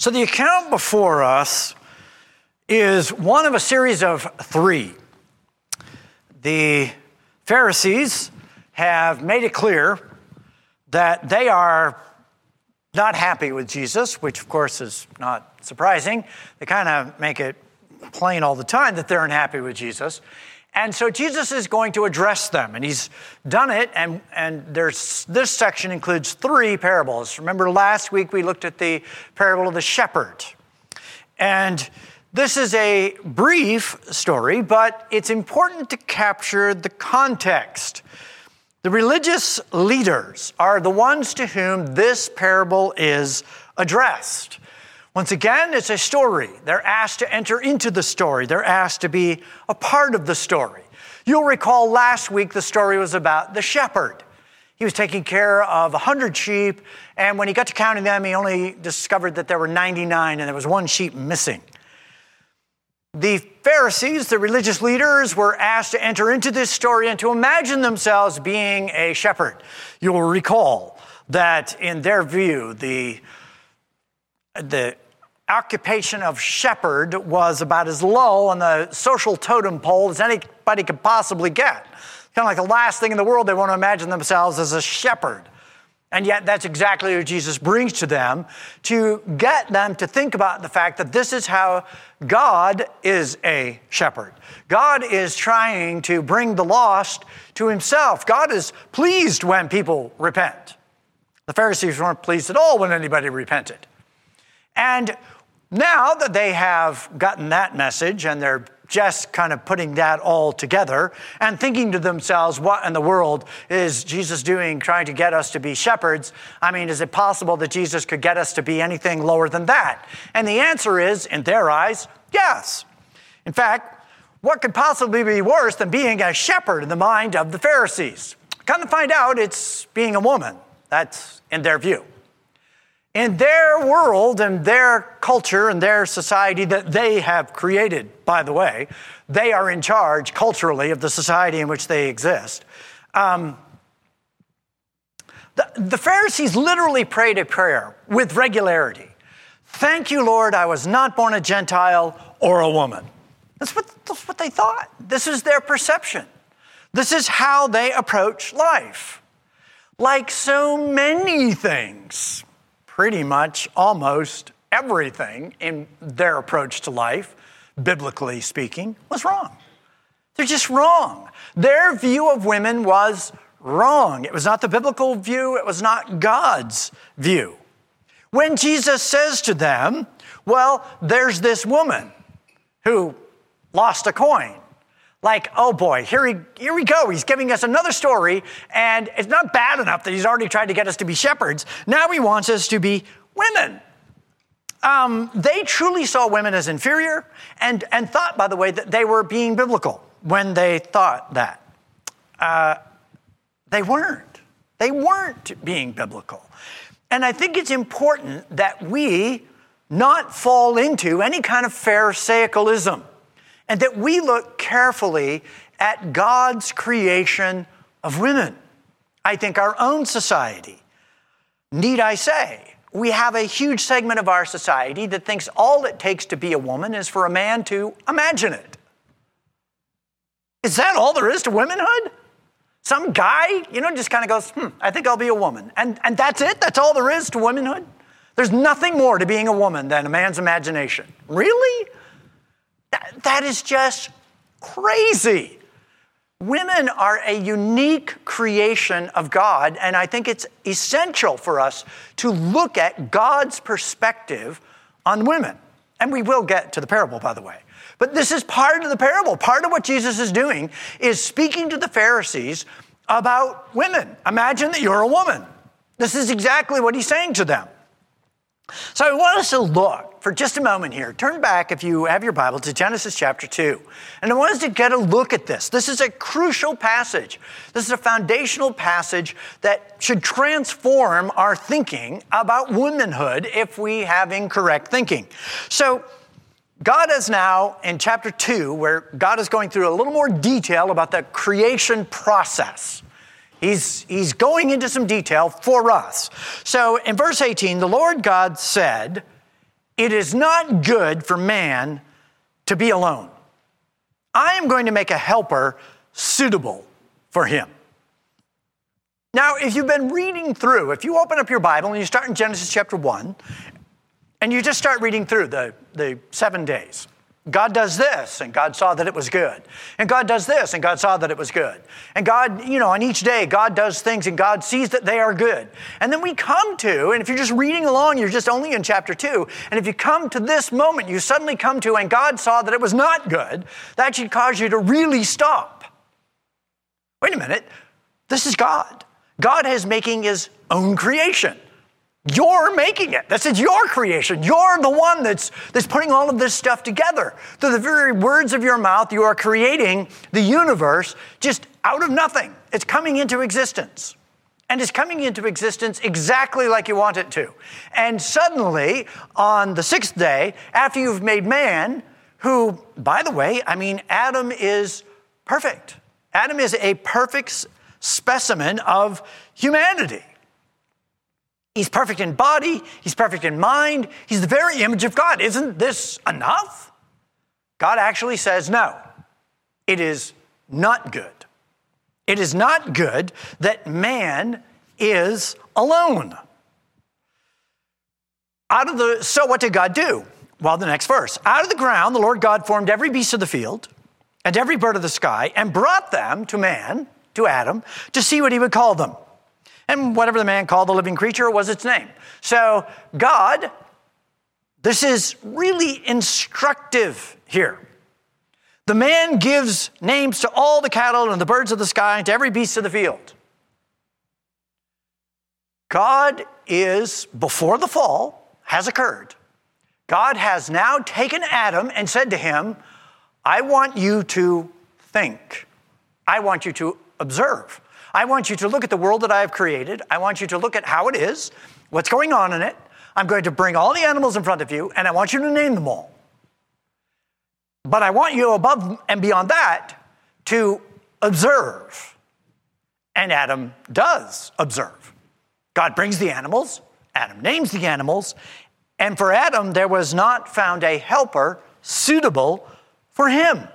So the account before us is one of a series of three. The Pharisees have made it clear that they are not happy with Jesus, which of course is not surprising. They kind of make it plain all the time that they're unhappy with Jesus. And so Jesus is going to address them, and he's done it. And, and there's, this section includes three parables. Remember, last week we looked at the parable of the shepherd. And this is a brief story, but it's important to capture the context. The religious leaders are the ones to whom this parable is addressed. Once again, it's a story. They're asked to enter into the story, they're asked to be a part of the story. You'll recall last week the story was about the shepherd. He was taking care of 100 sheep, and when he got to counting them, he only discovered that there were 99 and there was one sheep missing. The Pharisees, the religious leaders, were asked to enter into this story and to imagine themselves being a shepherd. You'll recall that in their view, the the occupation of shepherd was about as low on the social totem pole as anybody could possibly get. Kind of like the last thing in the world, they want to imagine themselves as a shepherd. And yet, that's exactly what Jesus brings to them to get them to think about the fact that this is how God is a shepherd. God is trying to bring the lost to himself. God is pleased when people repent. The Pharisees weren't pleased at all when anybody repented. And now that they have gotten that message and they're just kind of putting that all together and thinking to themselves, what in the world is Jesus doing trying to get us to be shepherds? I mean, is it possible that Jesus could get us to be anything lower than that? And the answer is, in their eyes, yes. In fact, what could possibly be worse than being a shepherd in the mind of the Pharisees? Come to find out, it's being a woman. That's in their view in their world and their culture and their society that they have created, by the way. They are in charge culturally of the society in which they exist. Um, the, the Pharisees literally prayed a prayer with regularity Thank you, Lord, I was not born a Gentile or a woman. That's what, that's what they thought. This is their perception. This is how they approach life. Like so many things, pretty much almost everything in their approach to life, biblically speaking, was wrong. They're just wrong. Their view of women was wrong. It was not the biblical view, it was not God's view. When Jesus says to them, Well, there's this woman who lost a coin. Like, oh boy, here, he, here we go. He's giving us another story, and it's not bad enough that he's already tried to get us to be shepherds. Now he wants us to be women. Um, they truly saw women as inferior and, and thought, by the way, that they were being biblical when they thought that. Uh, they weren't. They weren't being biblical. And I think it's important that we not fall into any kind of Pharisaicalism and that we look carefully at God's creation of women. I think our own society, need I say, we have a huge segment of our society that thinks all it takes to be a woman is for a man to imagine it. Is that all there is to womanhood? Some guy, you know, just kind of goes, hmm, I think I'll be a woman. And, and that's it? That's all there is to womanhood? There's nothing more to being a woman than a man's imagination. Really? That, that is just crazy. Women are a unique creation of God, and I think it's essential for us to look at God's perspective on women. And we will get to the parable, by the way. But this is part of the parable. Part of what Jesus is doing is speaking to the Pharisees about women. Imagine that you're a woman. This is exactly what he's saying to them. So I want us to look for just a moment here. Turn back, if you have your Bible, to Genesis chapter 2. And I want us to get a look at this. This is a crucial passage. This is a foundational passage that should transform our thinking about womanhood if we have incorrect thinking. So, God is now in chapter 2, where God is going through a little more detail about the creation process. He's, he's going into some detail for us. So in verse 18, the Lord God said, it is not good for man to be alone. I am going to make a helper suitable for him. Now, if you've been reading through, if you open up your Bible and you start in Genesis chapter 1, and you just start reading through the, the seven days, God does this, and God saw that it was good. And God does this, and God saw that it was good. And God, you know, on each day, God does things, and God sees that they are good. And then we come to, and if you're just reading along, you're just only in chapter two. And if you come to this moment, you suddenly come to, and God saw that it was not good, that should cause you to really stop. Wait a minute, this is God. God is making his own creation. You're making it. This is your creation. You're the one that's, that's putting all of this stuff together. Through the very words of your mouth, you are creating the universe just out of nothing. It's coming into existence. And it's coming into existence exactly like you want it to. And suddenly, on the sixth day, after you've made man, who, by the way, I mean, Adam is perfect. Adam is a perfect specimen of humanity. He's perfect in body, he's perfect in mind, he's the very image of God. Isn't this enough? God actually says, no, it is not good. It is not good that man is alone. Out of the, so what did God do? Well, the next verse. Out of the ground, the Lord God formed every beast of the field and every bird of the sky and brought them to man, to Adam, to see what he would call them. And whatever the man called the living creature was its name. So, God, this is really instructive here. The man gives names to all the cattle and the birds of the sky and to every beast of the field. God is, before the fall has occurred, God has now taken Adam and said to him, I want you to think. I want you to observe. I want you to look at the world that I have created. I want you to look at how it is, what's going on in it. I'm going to bring all the animals in front of you, and I want you to name them all. But I want you above and beyond that to observe. And Adam does observe. God brings the animals, Adam names the animals, and for Adam, there was not found a helper suitable for him.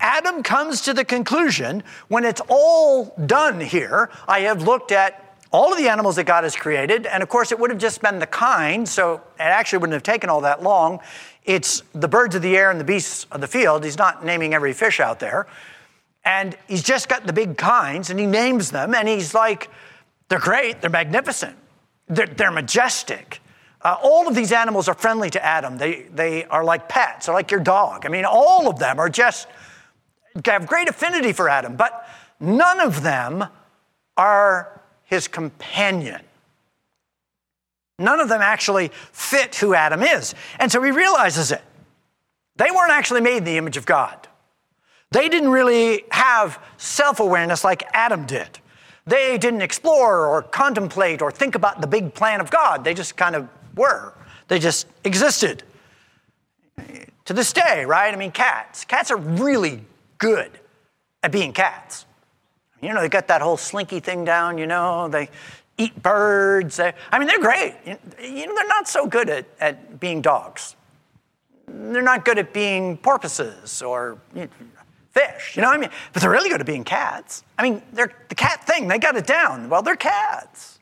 Adam comes to the conclusion when it's all done here, I have looked at all of the animals that God has created, and of course, it would have just been the kind, so it actually wouldn't have taken all that long. It's the birds of the air and the beasts of the field. He's not naming every fish out there. And he's just got the big kinds, and he names them, and he's like, they're great, they're magnificent, they're, they're majestic. Uh, all of these animals are friendly to Adam. They, they are like pets, they're like your dog. I mean, all of them are just have great affinity for Adam, but none of them are his companion. None of them actually fit who Adam is. And so he realizes it. They weren't actually made in the image of God. They didn't really have self awareness like Adam did. They didn't explore or contemplate or think about the big plan of God. They just kind of were, they just existed. To this day, right? I mean, cats. Cats are really good at being cats. You know, they got that whole slinky thing down, you know, they eat birds. I mean, they're great. You know, they're not so good at, at being dogs. They're not good at being porpoises or you know, fish, you know what I mean? But they're really good at being cats. I mean, they're the cat thing, they got it down. Well, they're cats.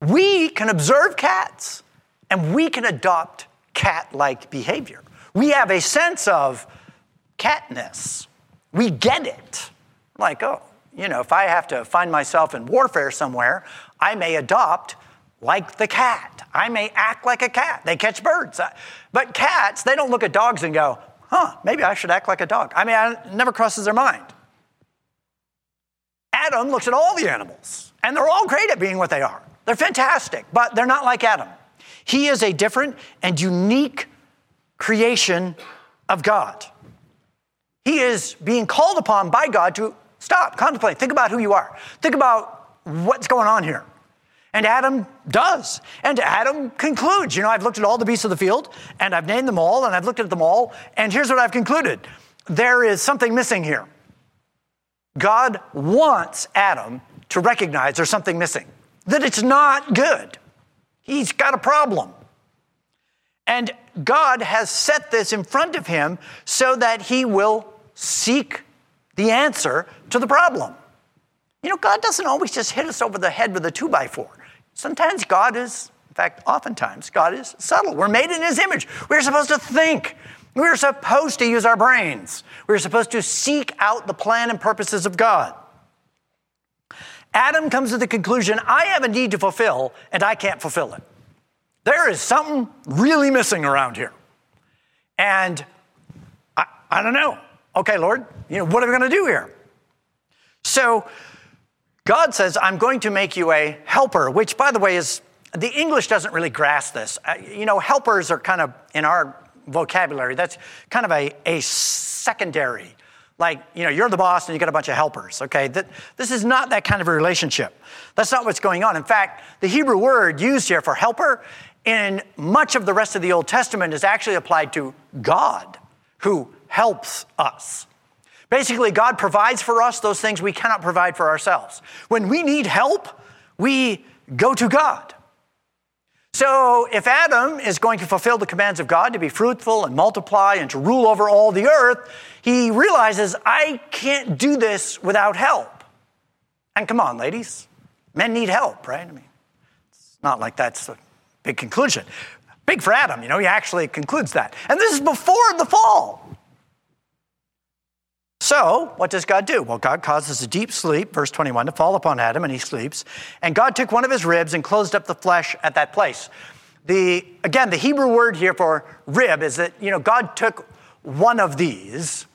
We can observe cats and we can adopt cat like behavior. We have a sense of catness. We get it. Like, oh, you know, if I have to find myself in warfare somewhere, I may adopt like the cat. I may act like a cat. They catch birds. But cats, they don't look at dogs and go, huh, maybe I should act like a dog. I mean, it never crosses their mind. Adam looks at all the animals, and they're all great at being what they are. They're fantastic, but they're not like Adam. He is a different and unique creation of God. He is being called upon by God to stop, contemplate, think about who you are, think about what's going on here. And Adam does. And Adam concludes, you know, I've looked at all the beasts of the field and I've named them all and I've looked at them all. And here's what I've concluded there is something missing here. God wants Adam to recognize there's something missing, that it's not good. He's got a problem. And God has set this in front of him so that he will seek the answer to the problem. You know, God doesn't always just hit us over the head with a two by four. Sometimes God is, in fact, oftentimes, God is subtle. We're made in his image. We're supposed to think. We're supposed to use our brains. We're supposed to seek out the plan and purposes of God. Adam comes to the conclusion I have a need to fulfill, and I can't fulfill it. There is something really missing around here. And I, I don't know. Okay, Lord, you know, what are we going to do here? So God says, I'm going to make you a helper, which, by the way, is the English doesn't really grasp this. Uh, you know, helpers are kind of in our vocabulary, that's kind of a, a secondary like, you know, you're the boss and you got a bunch of helpers, okay? That, This is not that kind of a relationship. That's not what's going on. In fact, the Hebrew word used here for helper in much of the rest of the Old Testament is actually applied to God who helps us. Basically, God provides for us those things we cannot provide for ourselves. When we need help, we go to God. So, if Adam is going to fulfill the commands of God to be fruitful and multiply and to rule over all the earth, he realizes, I can't do this without help. And come on, ladies, men need help, right? I mean, it's not like that's a big conclusion. Big for Adam, you know, he actually concludes that. And this is before the fall. So, what does God do? Well, God causes a deep sleep, verse 21, to fall upon Adam, and he sleeps. And God took one of his ribs and closed up the flesh at that place. The, again, the Hebrew word here for rib is that, you know, God took one of these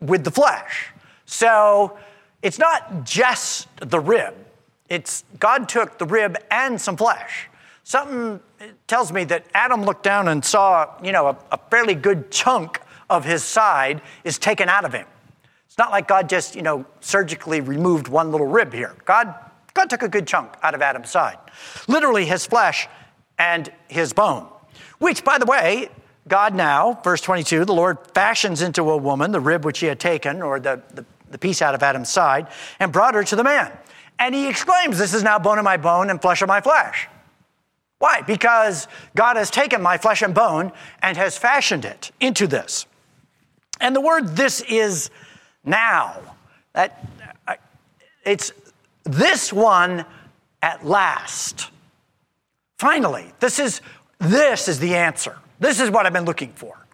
with the flesh. So, it's not just the rib. It's God took the rib and some flesh. Something tells me that Adam looked down and saw, you know, a, a fairly good chunk of his side is taken out of him. It's not like God just, you know, surgically removed one little rib here. God, God took a good chunk out of Adam's side. Literally his flesh and his bone. Which, by the way, God now, verse 22, the Lord fashions into a woman the rib which he had taken, or the, the, the piece out of Adam's side, and brought her to the man. And he exclaims, This is now bone of my bone and flesh of my flesh. Why? Because God has taken my flesh and bone and has fashioned it into this. And the word this is now. That, it's this one at last. Finally, this is, this is the answer. This is what I've been looking for.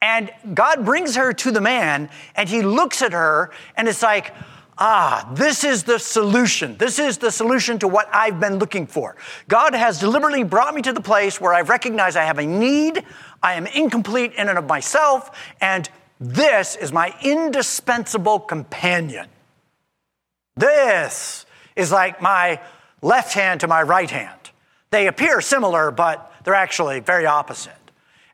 And God brings her to the man, and he looks at her, and it's like, ah, this is the solution. This is the solution to what I've been looking for. God has deliberately brought me to the place where I recognize I have a need, I am incomplete in and of myself, and this is my indispensable companion. This is like my left hand to my right hand. They appear similar, but they're actually very opposite.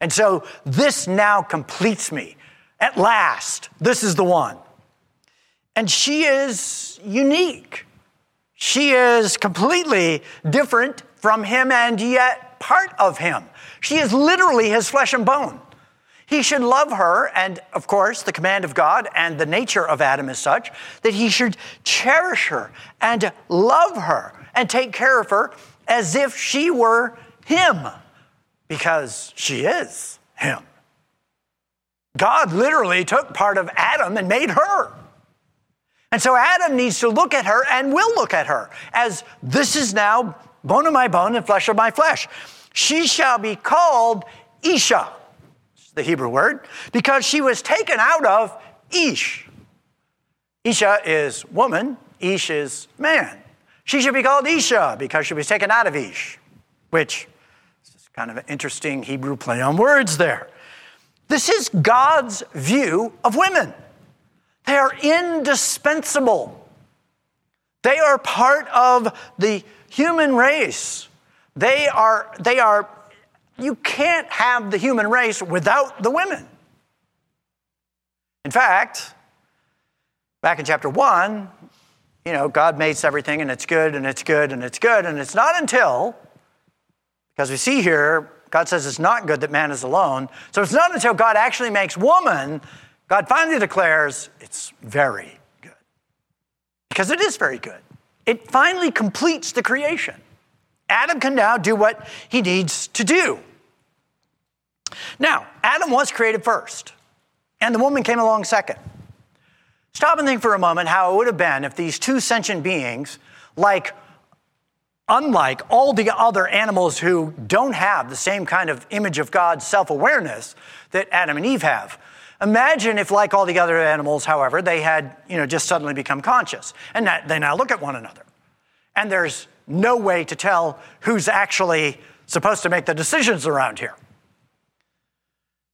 And so this now completes me. At last, this is the one. And she is unique. She is completely different from him and yet part of him. She is literally his flesh and bone. He should love her, and of course, the command of God and the nature of Adam is such that he should cherish her and love her and take care of her as if she were him, because she is him. God literally took part of Adam and made her. And so Adam needs to look at her and will look at her as this is now bone of my bone and flesh of my flesh. She shall be called Isha the Hebrew word, because she was taken out of Ish. Isha is woman, Ish is man. She should be called Isha because she was taken out of Ish, which is kind of an interesting Hebrew play on words there. This is God's view of women. They are indispensable. They are part of the human race. They are, they are you can't have the human race without the women. In fact, back in chapter 1, you know, God makes everything and it's good and it's good and it's good. And it's not until, because we see here, God says it's not good that man is alone. So it's not until God actually makes woman, God finally declares it's very good. Because it is very good. It finally completes the creation. Adam can now do what he needs to do. Now, Adam was created first, and the woman came along second. Stop and think for a moment how it would have been if these two sentient beings, like unlike all the other animals who don't have the same kind of image of God's self awareness that Adam and Eve have. Imagine if, like all the other animals, however, they had you know, just suddenly become conscious and that they now look at one another. And there's no way to tell who's actually supposed to make the decisions around here.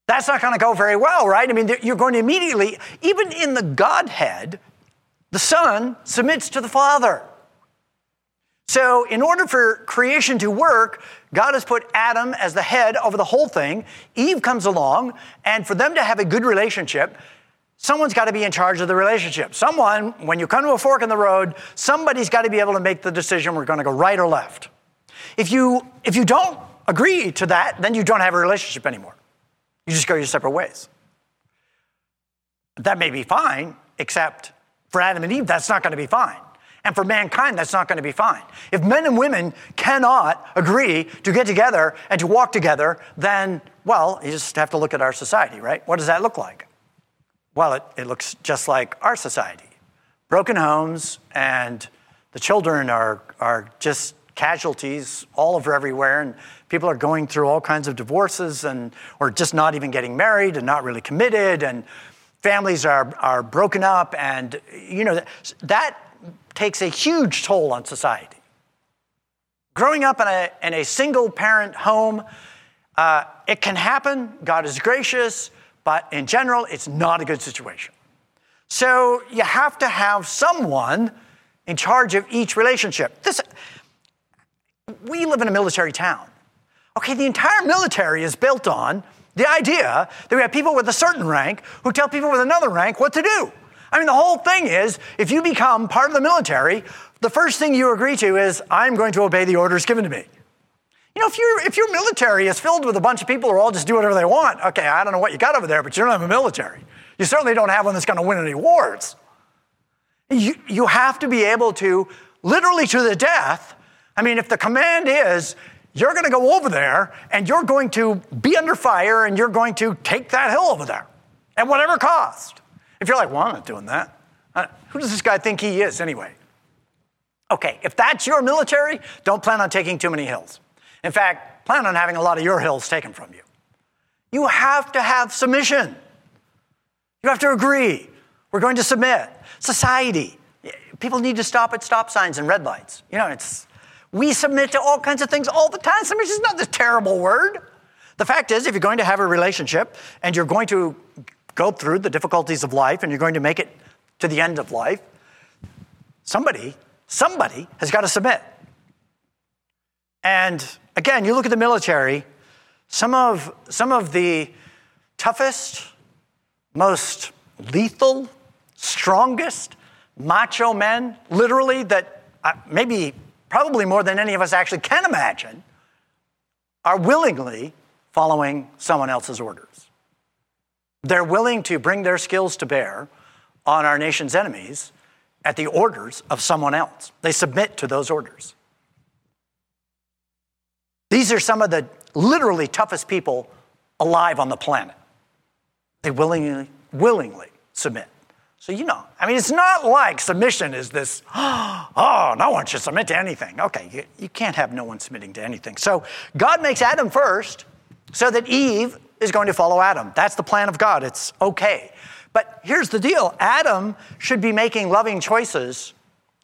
That's not going to go very well, right? I mean, you're going to immediately, even in the Godhead, the Son submits to the Father. So, in order for creation to work, God has put Adam as the head over the whole thing. Eve comes along, and for them to have a good relationship, someone's got to be in charge of the relationship. Someone, when you come to a fork in the road, somebody's got to be able to make the decision we're going to go right or left. If you, if you don't agree to that, then you don't have a relationship anymore. You just go your separate ways. That may be fine, except for Adam and Eve, that's not going to be fine. And for mankind, that's not going to be fine. If men and women cannot agree to get together and to walk together, then, well, you just have to look at our society, right? What does that look like? Well, it, it looks just like our society broken homes, and the children are, are just casualties all over everywhere, and people are going through all kinds of divorces and or just not even getting married and not really committed, and families are, are broken up, and you know that takes a huge toll on society. Growing up in a, in a single parent home, uh, it can happen. God is gracious, but in general, it's not a good situation. So you have to have someone in charge of each relationship. This, we live in a military town. Okay, the entire military is built on the idea that we have people with a certain rank who tell people with another rank what to do. I mean, the whole thing is if you become part of the military, the first thing you agree to is, I'm going to obey the orders given to me. You know, if, you if your military is filled with a bunch of people who all just do whatever they want, okay, I don't know what you got over there, but you don't have a military. You certainly don't have one that's going to win any wars. You, you have to be able to, literally to the death, I mean, if the command is, you're going to go over there and you're going to be under fire and you're going to take that hill over there at whatever cost. If you're like, well, I'm not doing that. Uh, who does this guy think he is anyway? Okay, if that's your military, don't plan on taking too many hills. In fact, plan on having a lot of your hills taken from you. You have to have submission. You have to agree. We're going to submit. Society. People need to stop at stop signs and red lights. You know, it's we submit to all kinds of things all the time. Submission is not this terrible word. The fact is, if you're going to have a relationship and you're going to go through the difficulties of life and you're going to make it to the end of life, somebody, somebody has got to submit. And again, you look at the military, some of, some of the toughest, most lethal, strongest macho men, literally, that uh, maybe, probably more than any of us actually can imagine, are willingly following someone else's orders. They're willing to bring their skills to bear on our nation's enemies at the orders of someone else. They submit to those orders. These are some of the literally toughest people alive on the planet. They willingly, willingly submit. So, you know, I mean, it's not like submission is this, oh, no one should submit to anything. Okay, you, you can't have no one submitting to anything. So, God makes Adam first so that Eve is going to follow Adam. That's the plan of God. It's okay. But here's the deal Adam should be making loving choices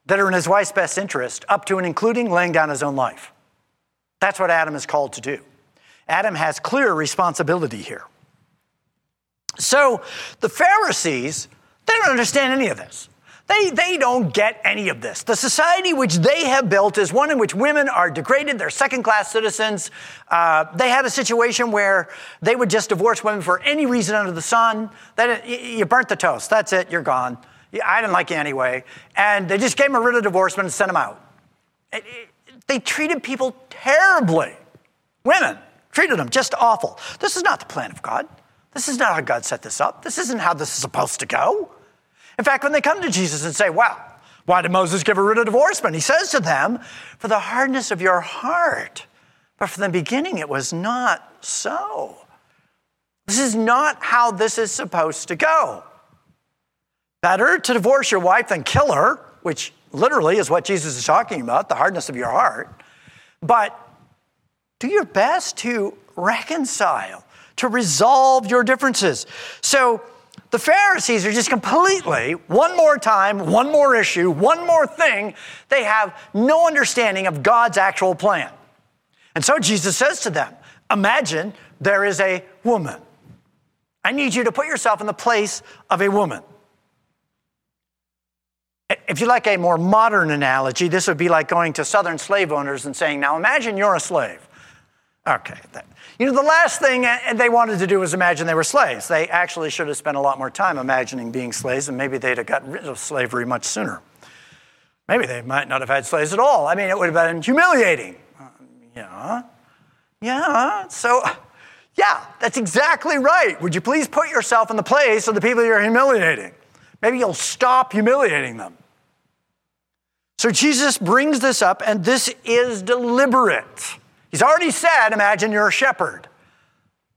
that are in his wife's best interest, up to and including laying down his own life. That's what Adam is called to do. Adam has clear responsibility here. So the Pharisees, they don't understand any of this. They, they don't get any of this. The society which they have built is one in which women are degraded, they're second class citizens. Uh, they had a situation where they would just divorce women for any reason under the sun. That you burnt the toast, that's it, you're gone. I didn't like you anyway. And they just gave them a writ of divorcement and sent them out. It, it, they treated people terribly. Women treated them just awful. This is not the plan of God. This is not how God set this up. This isn't how this is supposed to go. In fact, when they come to Jesus and say, Well, why did Moses give a writ of divorcement? He says to them, For the hardness of your heart. But from the beginning, it was not so. This is not how this is supposed to go. Better to divorce your wife than kill her, which literally is what Jesus is talking about, the hardness of your heart. But do your best to reconcile, to resolve your differences. So the Pharisees are just completely, one more time, one more issue, one more thing, they have no understanding of God's actual plan. And so Jesus says to them, Imagine there is a woman. I need you to put yourself in the place of a woman. If you like a more modern analogy, this would be like going to southern slave owners and saying, Now imagine you're a slave. Okay. You know, the last thing they wanted to do was imagine they were slaves. They actually should have spent a lot more time imagining being slaves, and maybe they'd have gotten rid of slavery much sooner. Maybe they might not have had slaves at all. I mean, it would have been humiliating. Uh, yeah. Yeah. So, yeah, that's exactly right. Would you please put yourself in the place of the people you're humiliating? Maybe you'll stop humiliating them. So Jesus brings this up, and this is deliberate. He's already said, imagine you're a shepherd.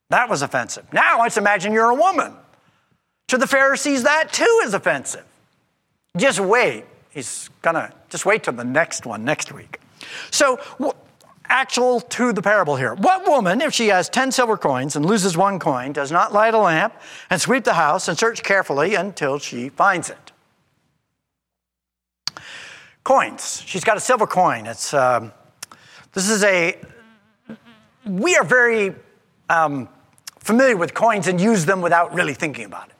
That was offensive. Now let's imagine you're a woman. To the Pharisees, that too is offensive. Just wait. He's gonna just wait till the next one next week. So, actual to the parable here. What woman, if she has 10 silver coins and loses one coin, does not light a lamp and sweep the house and search carefully until she finds it? Coins. She's got a silver coin. It's, um, this is a we are very um, familiar with coins and use them without really thinking about it.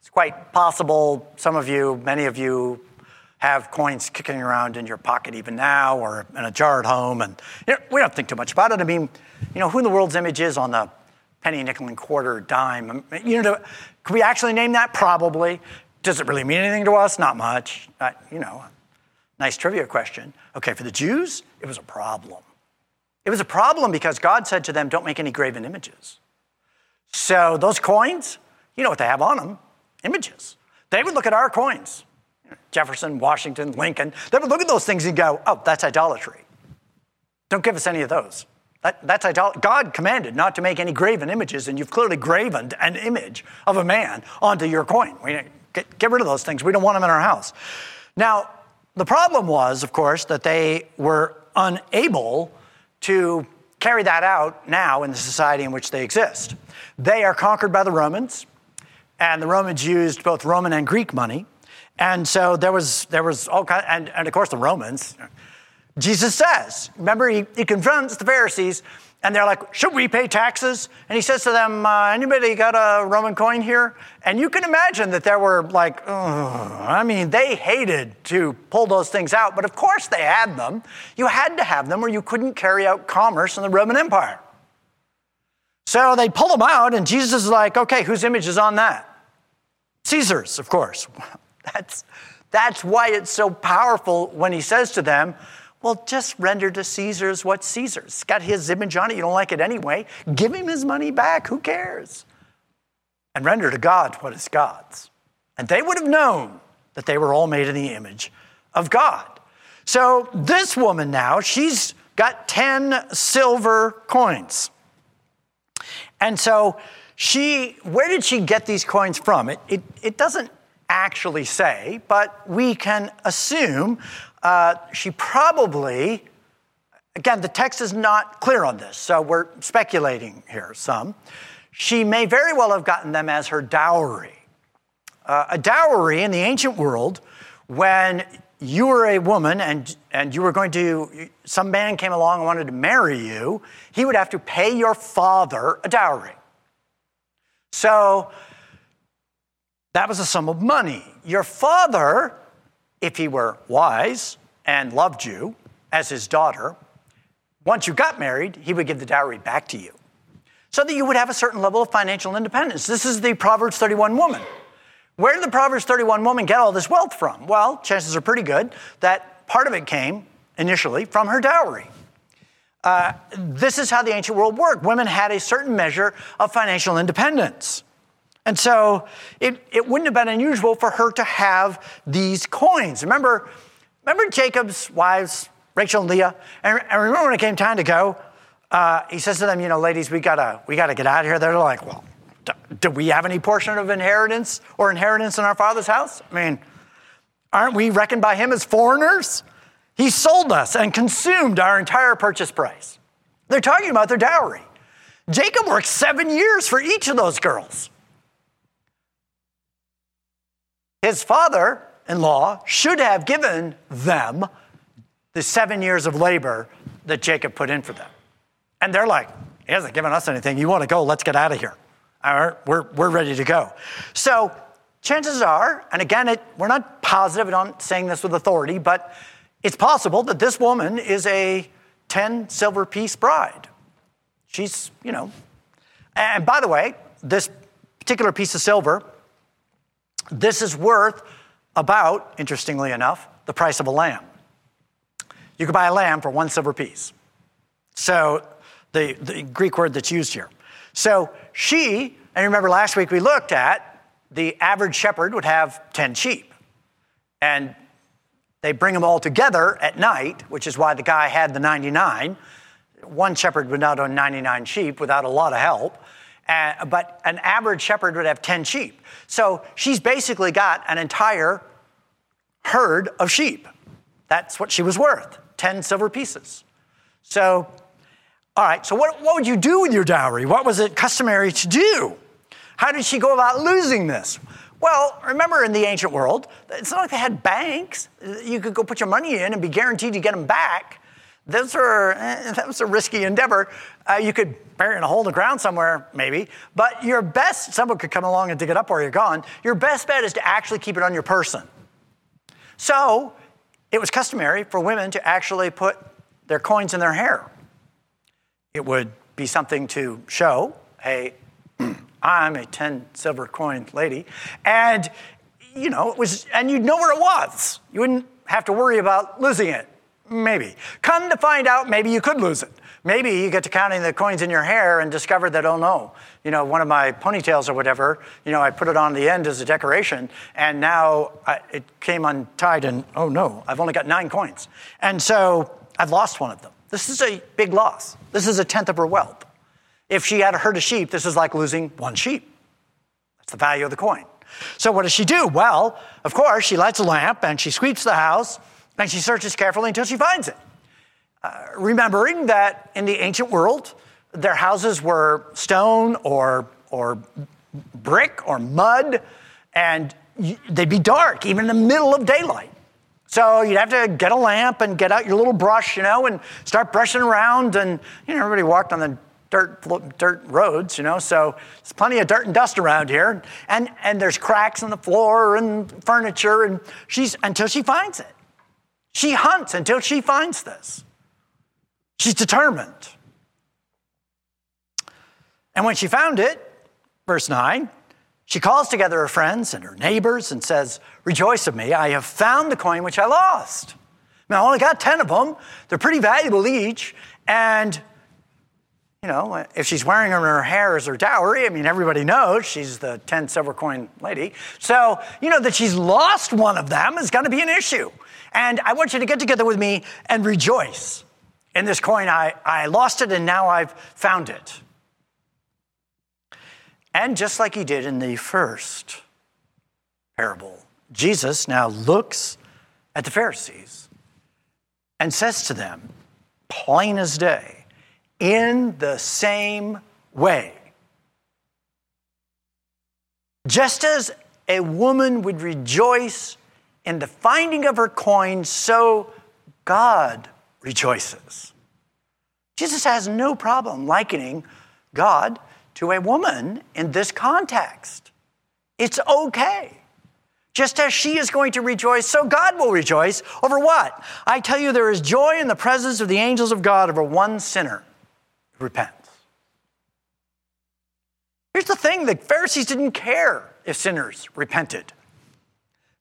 It's quite possible some of you, many of you, have coins kicking around in your pocket even now or in a jar at home. And you know, we don't think too much about it. I mean, you know, who in the world's image is on the penny, nickel, and quarter, dime? You know, can we actually name that? Probably. Does it really mean anything to us? Not much. Uh, you know, nice trivia question. Okay, for the Jews, it was a problem. It was a problem because God said to them, Don't make any graven images. So those coins, you know what they have on them? Images. They would look at our coins Jefferson, Washington, Lincoln. They would look at those things and go, Oh, that's idolatry. Don't give us any of those. That, that's idolatry. God commanded not to make any graven images, and you've clearly graven an image of a man onto your coin. We, get, get rid of those things. We don't want them in our house. Now, the problem was, of course, that they were unable to carry that out now in the society in which they exist. They are conquered by the Romans, and the Romans used both Roman and Greek money. And so there was, there was all kind, and, and of course the Romans. Jesus says, remember, he, he confronts the Pharisees and they're like, should we pay taxes? And he says to them, uh, anybody got a Roman coin here? And you can imagine that there were like, I mean, they hated to pull those things out, but of course they had them. You had to have them or you couldn't carry out commerce in the Roman Empire. So they pull them out, and Jesus is like, okay, whose image is on that? Caesar's, of course. That's, that's why it's so powerful when he says to them, well, just render to Caesar's what Caesar's. It's got his image on it. You don't like it anyway. Give him his money back. Who cares? And render to God what is God's. And they would have known that they were all made in the image of God. So this woman now, she's got 10 silver coins. And so she, where did she get these coins from? It, it, it doesn't actually say, but we can assume uh, she probably, again, the text is not clear on this, so we're speculating here some. She may very well have gotten them as her dowry. Uh, a dowry in the ancient world, when you were a woman and, and you were going to, some man came along and wanted to marry you, he would have to pay your father a dowry. So that was a sum of money. Your father if he were wise and loved you as his daughter, once you got married, he would give the dowry back to you so that you would have a certain level of financial independence. This is the Proverbs 31 woman. Where did the Proverbs 31 woman get all this wealth from? Well, chances are pretty good that part of it came initially from her dowry. Uh, this is how the ancient world worked. Women had a certain measure of financial independence. And so it, it wouldn't have been unusual for her to have these coins. Remember, remember Jacob's wives, Rachel and Leah? And, and remember when it came time to go, uh, he says to them, you know, ladies, we gotta, we gotta get out of here. They're like, well, do we have any portion of inheritance or inheritance in our Father's house? I mean, aren't we reckoned by Him as foreigners? He sold us and consumed our entire purchase price. They're talking about their dowry. Jacob worked seven years for each of those girls. His father in law should have given them the seven years of labor that Jacob put in for them. And they're like, he hasn't given us anything. You want to go? Let's get out of here. All right, we're, we're ready to go. So chances are, and again, it, we're not positive, I'm not saying this with authority, but it's possible that this woman is a 10 silver piece bride. She's, you know, and by the way, this particular piece of silver, this is worth about, interestingly enough, the price of a lamb. You could buy a lamb for one silver piece. So, the, the Greek word that's used here. So, she, and remember last week we looked at the average shepherd would have 10 sheep. And they bring them all together at night, which is why the guy had the 99 one shepherd would not own 99 sheep without a lot of help, uh, but an average shepherd would have 10 sheep. So she's basically got an entire herd of sheep. That's what she was worth 10 silver pieces. So, all right, so what, what would you do with your dowry? What was it customary to do? How did she go about losing this? Well, remember in the ancient world, it's not like they had banks. You could go put your money in and be guaranteed to get them back. Those are, eh, that was a risky endeavor. Uh, you could bury it in a hole in the ground somewhere, maybe, but your best, someone could come along and dig it up while you're gone. Your best bet is to actually keep it on your person. So it was customary for women to actually put their coins in their hair. It would be something to show, hey, I'm a 10 silver coin lady. And, you know, it was, and you'd know where it was. You wouldn't have to worry about losing it. Maybe. Come to find out, maybe you could lose it. Maybe you get to counting the coins in your hair and discover that, oh no, you know, one of my ponytails or whatever, you know, I put it on the end as a decoration, and now I, it came untied, and oh no, I've only got nine coins. And so I've lost one of them. This is a big loss. This is a tenth of her wealth. If she had a herd of sheep, this is like losing one sheep. That's the value of the coin. So what does she do? Well, of course, she lights a lamp and she sweeps the house and she searches carefully until she finds it. Uh, remembering that in the ancient world, their houses were stone or, or brick or mud, and they'd be dark, even in the middle of daylight. So you'd have to get a lamp and get out your little brush, you know, and start brushing around. And, you know, everybody walked on the dirt, dirt roads, you know, so there's plenty of dirt and dust around here. And, and there's cracks in the floor and furniture, and she's, until she finds it. She hunts until she finds this. She's determined. And when she found it, verse 9, she calls together her friends and her neighbors and says, Rejoice with me, I have found the coin which I lost. Now, I only got 10 of them. They're pretty valuable each. And, you know, if she's wearing them in her hair as her dowry, I mean, everybody knows she's the 10 silver coin lady. So, you know, that she's lost one of them is going to be an issue. And I want you to get together with me and rejoice in this coin. I, I lost it and now I've found it. And just like he did in the first parable, Jesus now looks at the Pharisees and says to them, plain as day, in the same way. Just as a woman would rejoice in the finding of her coin, so God rejoices. Jesus has no problem likening God to a woman in this context. It's okay. Just as she is going to rejoice, so God will rejoice over what? I tell you, there is joy in the presence of the angels of God over one sinner who repents. Here's the thing the Pharisees didn't care if sinners repented.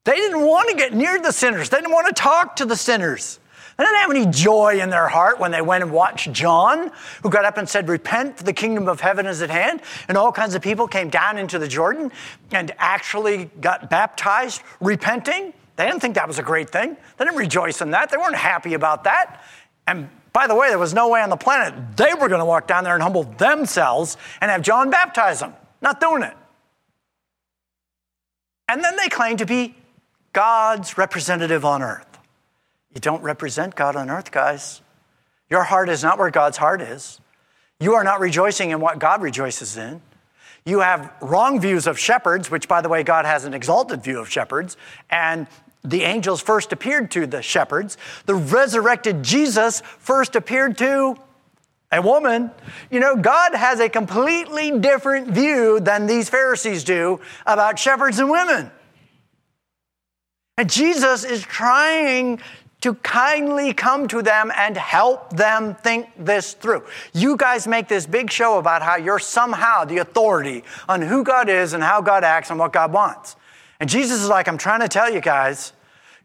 They didn't want to get near the sinners. They didn't want to talk to the sinners. They didn't have any joy in their heart when they went and watched John, who got up and said, Repent, for the kingdom of heaven is at hand. And all kinds of people came down into the Jordan and actually got baptized, repenting. They didn't think that was a great thing. They didn't rejoice in that. They weren't happy about that. And by the way, there was no way on the planet they were going to walk down there and humble themselves and have John baptize them. Not doing it. And then they claim to be God's representative on earth. You don't represent God on earth, guys. Your heart is not where God's heart is. You are not rejoicing in what God rejoices in. You have wrong views of shepherds, which, by the way, God has an exalted view of shepherds, and the angels first appeared to the shepherds. The resurrected Jesus first appeared to a woman. You know, God has a completely different view than these Pharisees do about shepherds and women. And Jesus is trying to kindly come to them and help them think this through. You guys make this big show about how you're somehow the authority on who God is and how God acts and what God wants. And Jesus is like, I'm trying to tell you guys,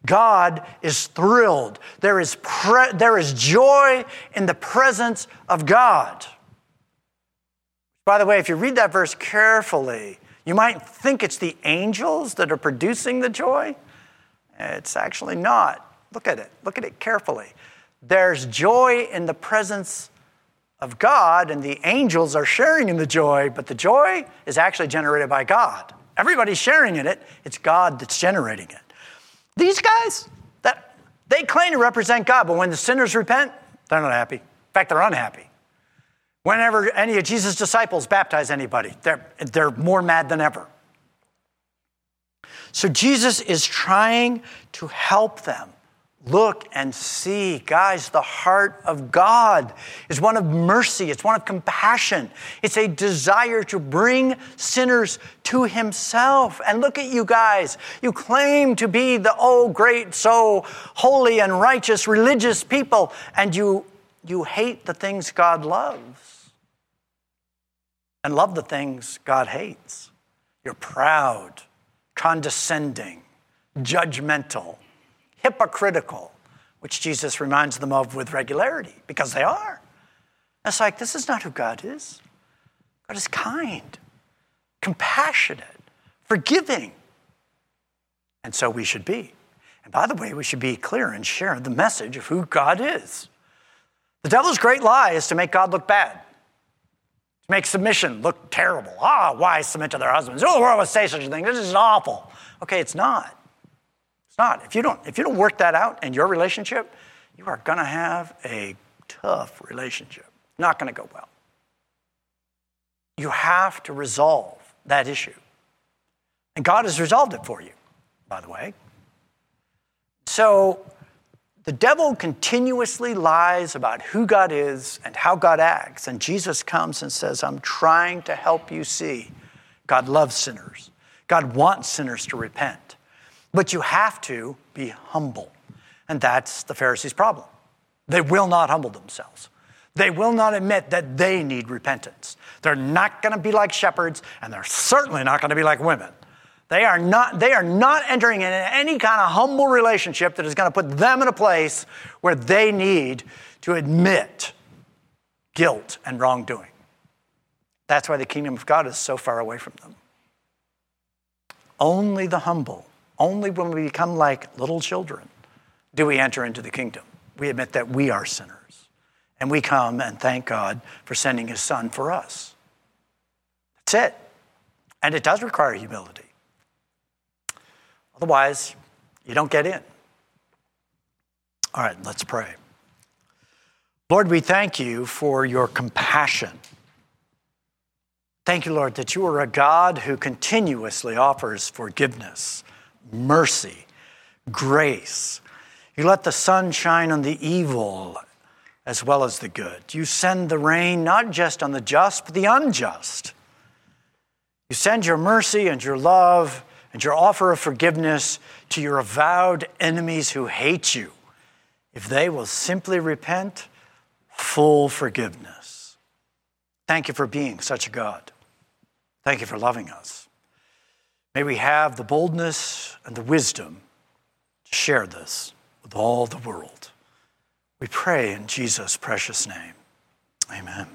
God is thrilled. There is, pre- there is joy in the presence of God. By the way, if you read that verse carefully, you might think it's the angels that are producing the joy. It's actually not. Look at it. Look at it carefully. There's joy in the presence of God, and the angels are sharing in the joy, but the joy is actually generated by God. Everybody's sharing in it, it's God that's generating it. These guys, that they claim to represent God, but when the sinners repent, they're not happy. In fact, they're unhappy. Whenever any of Jesus' disciples baptize anybody, they're, they're more mad than ever. So Jesus is trying to help them Look and see. Guys, the heart of God is one of mercy, it's one of compassion. It's a desire to bring sinners to Himself. And look at you guys. You claim to be the, oh, great, so holy and righteous, religious people, and you, you hate the things God loves and love the things God hates. You're proud, condescending, judgmental hypocritical, which Jesus reminds them of with regularity because they are. It's like, this is not who God is. God is kind, compassionate, forgiving. And so we should be. And by the way, we should be clear and share the message of who God is. The devil's great lie is to make God look bad, make submission look terrible. Ah, why submit to their husbands? Oh, the world would say such a thing. This is awful. Okay, it's not It's not. If you don't, if you don't work that out in your relationship, you are going to have a tough relationship. Not going to go well. You have to resolve that issue. And God has resolved it for you, by the way. So the devil continuously lies about who God is and how God acts. And Jesus comes and says, I'm trying to help you see God loves sinners. God wants sinners to repent. But you have to be humble. And that's the Pharisees' problem. They will not humble themselves. They will not admit that they need repentance. They're not going to be like shepherds, and they're certainly not going to be like women. They are not, they are not entering in any kind of humble relationship that is going to put them in a place where they need to admit guilt and wrongdoing. That's why the kingdom of God is so far away from them. Only the humble only when we become like little children do we enter into the kingdom. We admit that we are sinners. And we come and thank God for sending his son for us. That's it. And it does require humility. Otherwise, you don't get in. All right, let's pray. Lord, we thank you for your compassion. Thank you, Lord, that you are a God who continuously offers forgiveness mercy, grace. You let the sun shine on the evil as well as the good. You send the rain not just on the just, but the unjust. You send your mercy and your love and your offer of forgiveness to your avowed enemies who hate you. If they will simply repent, full forgiveness. Thank you for being such a God. Thank you for loving us. May we have the boldness and the wisdom to share this with all the world. We pray in Jesus' precious name. Amen.